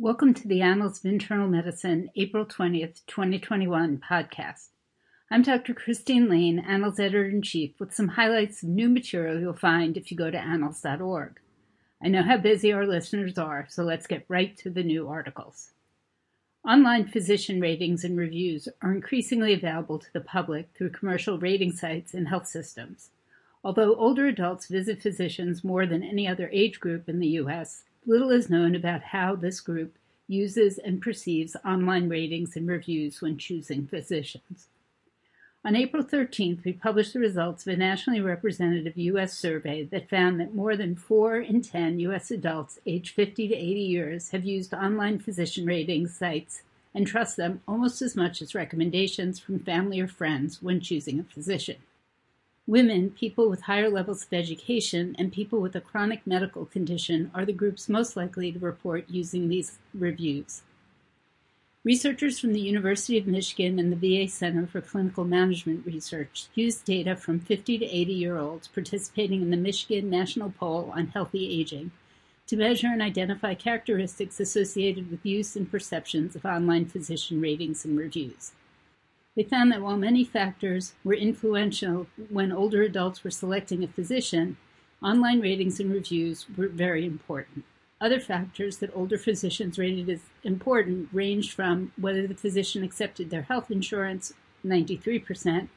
Welcome to the Annals of Internal Medicine, April 20th, 2021 podcast. I'm Dr. Christine Laine, Annals Editor in Chief, with some highlights of new material you'll find if you go to annals.org. I know how busy our listeners are, so let's get right to the new articles. Online physician ratings and reviews are increasingly available to the public through commercial rating sites and health systems. Although older adults visit physicians more than any other age group in the U.S., little is known about how this group uses and perceives online ratings and reviews when choosing physicians. On April 13th, we published the results of a nationally representative U.S. survey that found that more than 4 in 10 U.S. adults aged 50 to 80 years have used online physician rating sites and trust them almost as much as recommendations from family or friends when choosing a physician. Women, people with higher levels of education, and people with a chronic medical condition are the groups most likely to report using these reviews. Researchers from the University of Michigan and the VA Center for Clinical Management Research used data from 50 to 80 year olds participating in the Michigan National Poll on Healthy Aging to measure and identify characteristics associated with use and perceptions of online physician ratings and reviews. They found that while many factors were influential when older adults were selecting a physician, online ratings and reviews were very important. Other factors that older physicians rated as important ranged from whether the physician accepted their health insurance, 93%,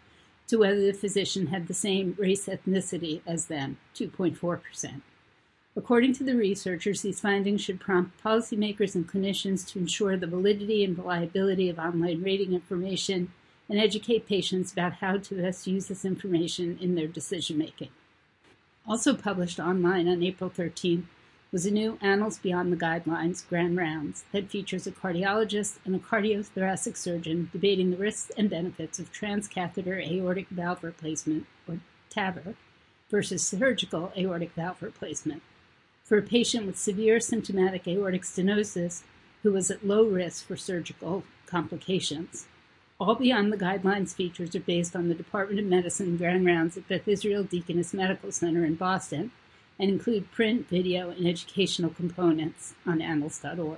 to whether the physician had the same race ethnicity as them, 2.4%. According to the researchers, these findings should prompt policymakers and clinicians to ensure the validity and reliability of online rating information and educate patients about how to best use this information in their decision making. Also published online on April 13 was a new Annals Beyond the Guidelines Grand Rounds that features a cardiologist and a cardiothoracic surgeon debating the risks and benefits of transcatheter aortic valve replacement, or TAVR, versus surgical aortic valve replacement for a patient with severe symptomatic aortic stenosis who was at low risk for surgical complications. All Beyond the Guidelines features are based on the Department of Medicine grand rounds at Beth Israel Deaconess Medical Center in Boston and include print, video, and educational components on annals.org.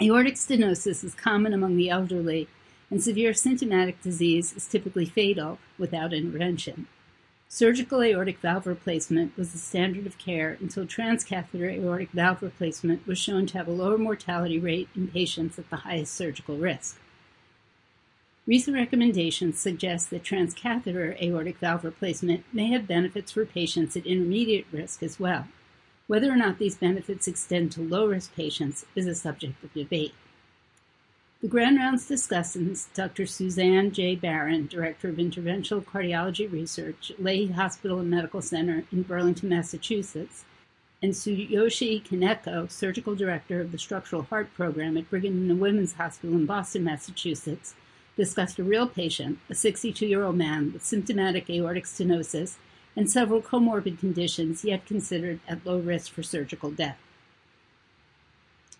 Aortic stenosis is common among the elderly, and severe symptomatic disease is typically fatal without intervention. Surgical aortic valve replacement was the standard of care until transcatheter aortic valve replacement was shown to have a lower mortality rate in patients at the highest surgical risk. Recent recommendations suggest that transcatheter aortic valve replacement may have benefits for patients at intermediate risk as well. Whether or not these benefits extend to low risk patients is a subject of debate. The Grand Rounds discussants, Dr. Suzanne J. Baron, Director of Interventional Cardiology Research Lahey Hospital and Medical Center in Burlington, Massachusetts, and Tsuyoshi Kaneko, Surgical Director of the Structural Heart Program at Brigham and Women's Hospital in Boston, Massachusetts, discussed a real patient, a 62 year old man with symptomatic aortic stenosis and several comorbid conditions yet considered at low risk for surgical death.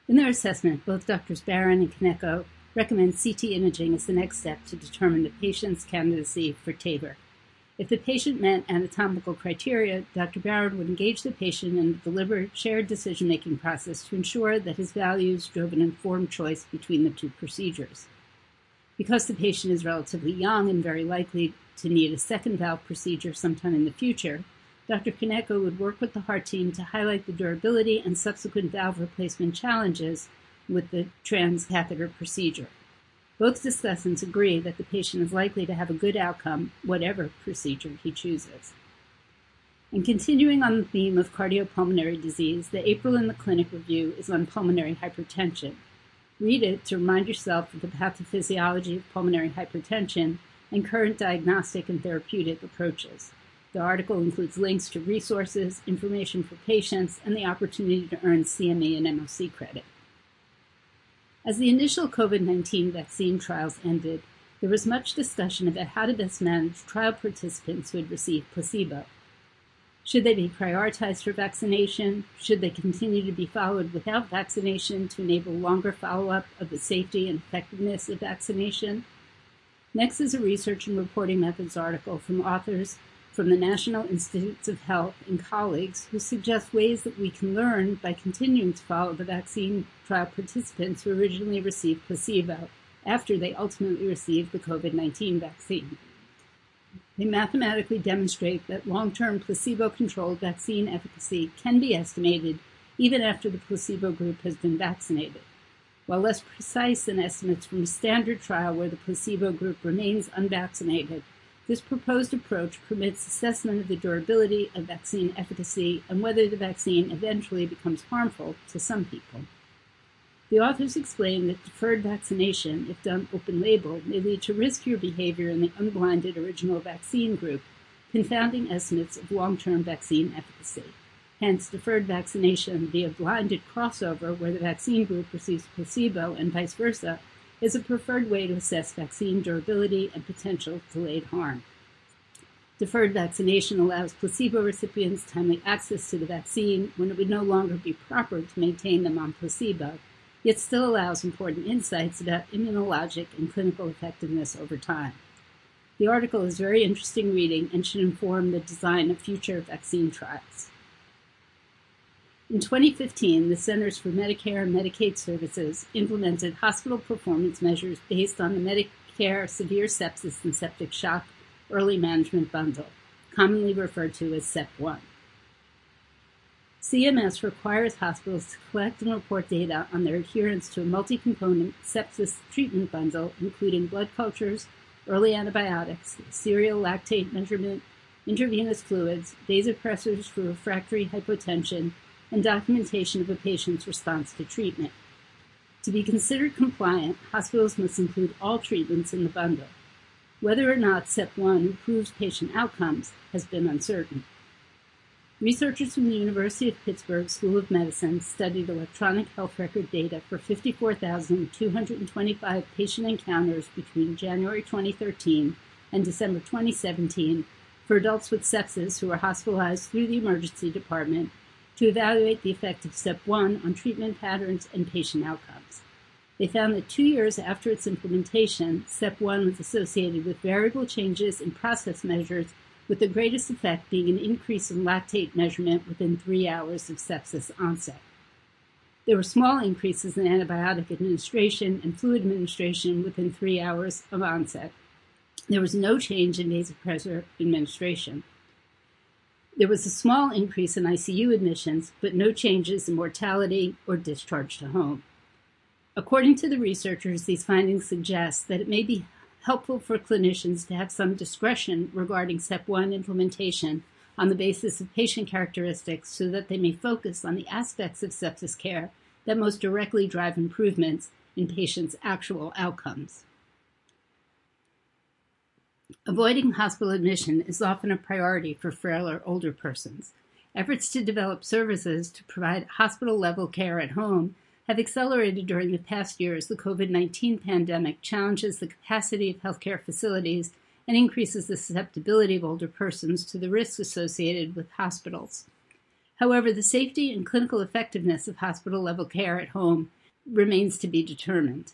In their assessment, both Drs. Baron and Kaneko recommend CT imaging as the next step to determine the patient's candidacy for TAVR. If the patient met anatomical criteria, Dr. Baron would engage the patient in a deliberate shared decision making process to ensure that his values drove an informed choice between the two procedures. Because the patient is relatively young and very likely to need a second valve procedure sometime in the future, Dr. Kaneko would work with the heart team to highlight the durability and subsequent valve replacement challenges with the transcatheter procedure. Both discussants agree that the patient is likely to have a good outcome, whatever procedure he chooses. And continuing on the theme of cardiopulmonary disease, the April in the Clinic review is on pulmonary hypertension. Read it to remind yourself of the pathophysiology of pulmonary hypertension and current diagnostic and therapeutic approaches. The article includes links to resources, information for patients, and the opportunity to earn CME and MOC credit. As the initial COVID 19 vaccine trials ended, there was much discussion about how to best manage trial participants who had received placebo. Should they be prioritized for vaccination? Should they continue to be followed without vaccination to enable longer follow up of the safety and effectiveness of vaccination? Next is a research and reporting methods article from authors from the National Institutes of Health and colleagues who suggest ways that we can learn by continuing to follow the vaccine trial participants who originally received placebo after they ultimately received the COVID 19 vaccine. They mathematically demonstrate that long term placebo controlled vaccine efficacy can be estimated even after the placebo group has been vaccinated. While less precise than estimates from a standard trial where the placebo group remains unvaccinated, this proposed approach permits assessment of the durability of vaccine efficacy and whether the vaccine eventually becomes harmful to some people. The authors explain that deferred vaccination, if done open label, may lead to riskier behavior in the unblinded original vaccine group, confounding estimates of long term vaccine efficacy. Hence, deferred vaccination via blinded crossover, where the vaccine group receives placebo and vice versa, is a preferred way to assess vaccine durability and potential delayed harm. Deferred vaccination allows placebo recipients timely access to the vaccine when it would no longer be proper to maintain them on placebo, yet still allows important insights about immunologic and clinical effectiveness over time. The article is very interesting reading and should inform the design of future vaccine trials. In 2015, the Centers for Medicare and Medicaid Services implemented hospital performance measures based on the Medicare Severe Sepsis and Septic Shock Early Management Bundle, commonly referred to as SEP1. CMS requires hospitals to collect and report data on their adherence to a multi-component sepsis treatment bundle, including blood cultures, early antibiotics, serial lactate measurement, intravenous fluids, vasopressors for refractory hypotension, and documentation of a patient's response to treatment. To be considered compliant, hospitals must include all treatments in the bundle. Whether or not SEP1 improves patient outcomes has been uncertain. Researchers from the University of Pittsburgh School of Medicine studied electronic health record data for 54,225 patient encounters between January 2013 and December 2017 for adults with sepsis who were hospitalized through the emergency department to evaluate the effect of SEP1 on treatment patterns and patient outcomes. They found that two years after its implementation, SEP1 was associated with variable changes in process measures, with the greatest effect being an increase in lactate measurement within three hours of sepsis onset. There were small increases in antibiotic administration and fluid administration within three hours of onset. There was no change in vasopressor administration. There was a small increase in ICU admissions, but no changes in mortality or discharge to home. According to the researchers, these findings suggest that it may be helpful for clinicians to have some discretion regarding SEP1 implementation on the basis of patient characteristics so that they may focus on the aspects of sepsis care that most directly drive improvements in patients' actual outcomes. Avoiding hospital admission is often a priority for frail or older persons. Efforts to develop services to provide hospital level care at home have accelerated during the past year as the COVID 19 pandemic challenges the capacity of healthcare facilities and increases the susceptibility of older persons to the risks associated with hospitals. However, the safety and clinical effectiveness of hospital level care at home remains to be determined.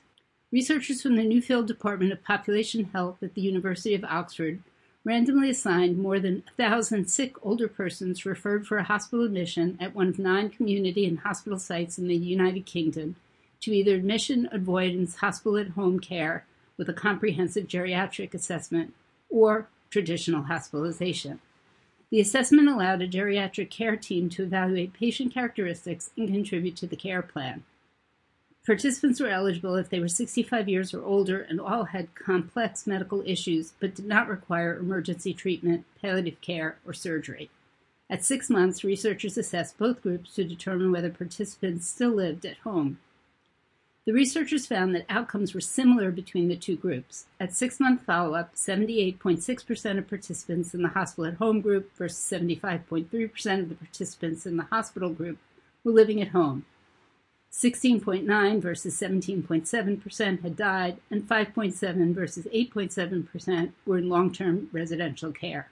Researchers from the Nuffield Department of Population Health at the University of Oxford randomly assigned more than 1,000 sick older persons referred for a hospital admission at one of nine community and hospital sites in the United Kingdom to either admission avoidance hospital at home care with a comprehensive geriatric assessment or traditional hospitalization. The assessment allowed a geriatric care team to evaluate patient characteristics and contribute to the care plan. Participants were eligible if they were 65 years or older and all had complex medical issues but did not require emergency treatment, palliative care, or surgery. At six months, researchers assessed both groups to determine whether participants still lived at home. The researchers found that outcomes were similar between the two groups. At six month follow up, 78.6% of participants in the hospital at home group versus 75.3% of the participants in the hospital group were living at home, 16.9 versus 17.7% had died, and 5.7 versus 8.7% were in long term residential care.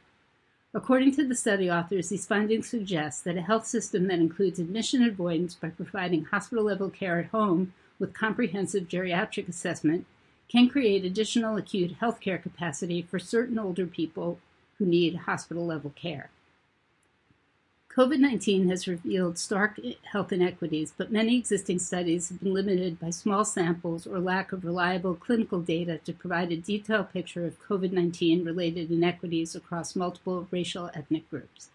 According to the study authors, these findings suggest that a health system that includes admission avoidance by providing hospital level care at home with comprehensive geriatric assessment can create additional acute healthcare capacity for certain older people who need hospital level care. COVID 19 has revealed stark health inequities, but many existing studies have been limited by small samples or lack of reliable clinical data to provide a detailed picture of COVID 19 related inequities across multiple racial ethnic groups.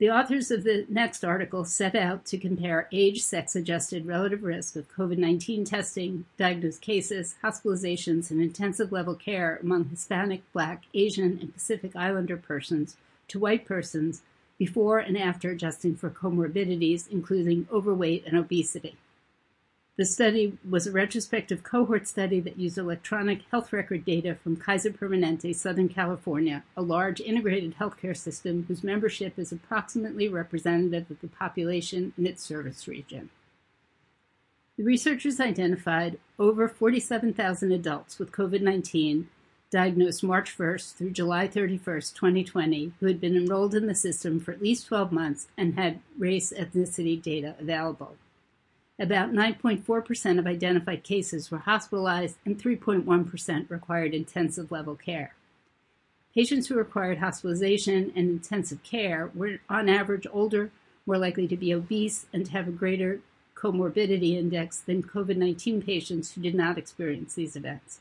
The authors of the next article set out to compare age sex adjusted relative risk of COVID 19 testing, diagnosed cases, hospitalizations, and intensive level care among Hispanic, Black, Asian, and Pacific Islander persons to white persons before and after adjusting for comorbidities, including overweight and obesity. The study was a retrospective cohort study that used electronic health record data from Kaiser Permanente, Southern California, a large integrated healthcare system whose membership is approximately representative of the population in its service region. The researchers identified over 47,000 adults with COVID 19 diagnosed March 1st through July 31st, 2020, who had been enrolled in the system for at least 12 months and had race ethnicity data available. About 9.4% of identified cases were hospitalized and 3.1% required intensive level care. Patients who required hospitalization and intensive care were on average older, more likely to be obese, and to have a greater comorbidity index than COVID 19 patients who did not experience these events.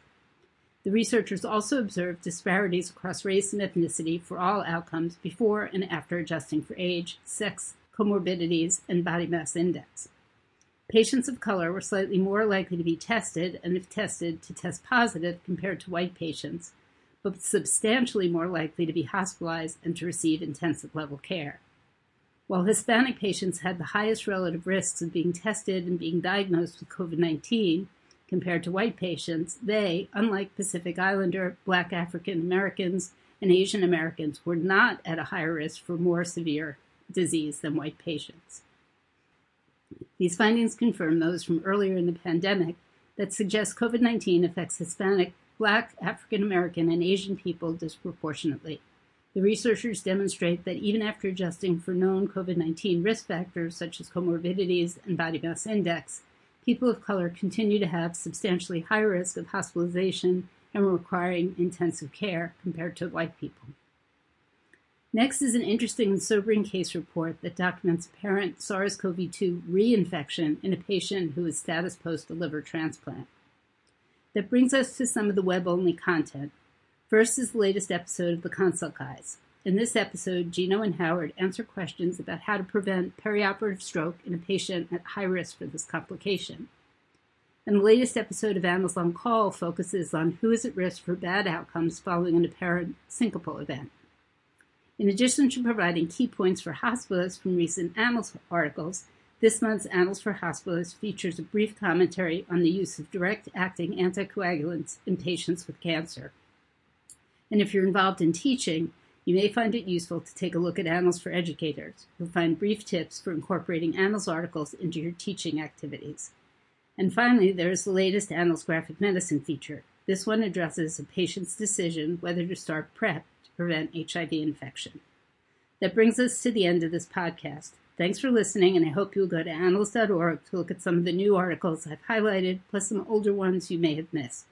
The researchers also observed disparities across race and ethnicity for all outcomes before and after adjusting for age, sex, comorbidities, and body mass index. Patients of color were slightly more likely to be tested, and if tested, to test positive compared to white patients, but substantially more likely to be hospitalized and to receive intensive level care. While Hispanic patients had the highest relative risks of being tested and being diagnosed with COVID 19 compared to white patients, they, unlike Pacific Islander, Black African Americans, and Asian Americans, were not at a higher risk for more severe disease than white patients. These findings confirm those from earlier in the pandemic that suggest COVID 19 affects Hispanic, Black, African American, and Asian people disproportionately. The researchers demonstrate that even after adjusting for known COVID 19 risk factors such as comorbidities and body mass index, people of color continue to have substantially higher risk of hospitalization and requiring intensive care compared to white people. Next is an interesting and sobering case report that documents apparent SARS CoV 2 reinfection in a patient who is status post a liver transplant. That brings us to some of the web only content. First is the latest episode of the Consult Guys. In this episode, Geno and Howard answer questions about how to prevent perioperative stroke in a patient at high risk for this complication. And the latest episode of Annals on Call focuses on who is at risk for bad outcomes following an apparent syncopal event. In addition to providing key points for hospitalists from recent Annals articles, this month's Annals for Hospitalists features a brief commentary on the use of direct acting anticoagulants in patients with cancer. And if you're involved in teaching, you may find it useful to take a look at Annals for Educators. You'll find brief tips for incorporating Annals articles into your teaching activities. And finally, there is the latest Annals Graphic Medicine feature. This one addresses a patient's decision whether to start PrEP to prevent HIV infection. That brings us to the end of this podcast. Thanks for listening, and I hope you'll go to annals.org to look at some of the new articles I've highlighted, plus some older ones you may have missed.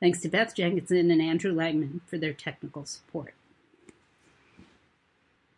Thanks to Beth Jenkinson and Andrew Langman for their technical support.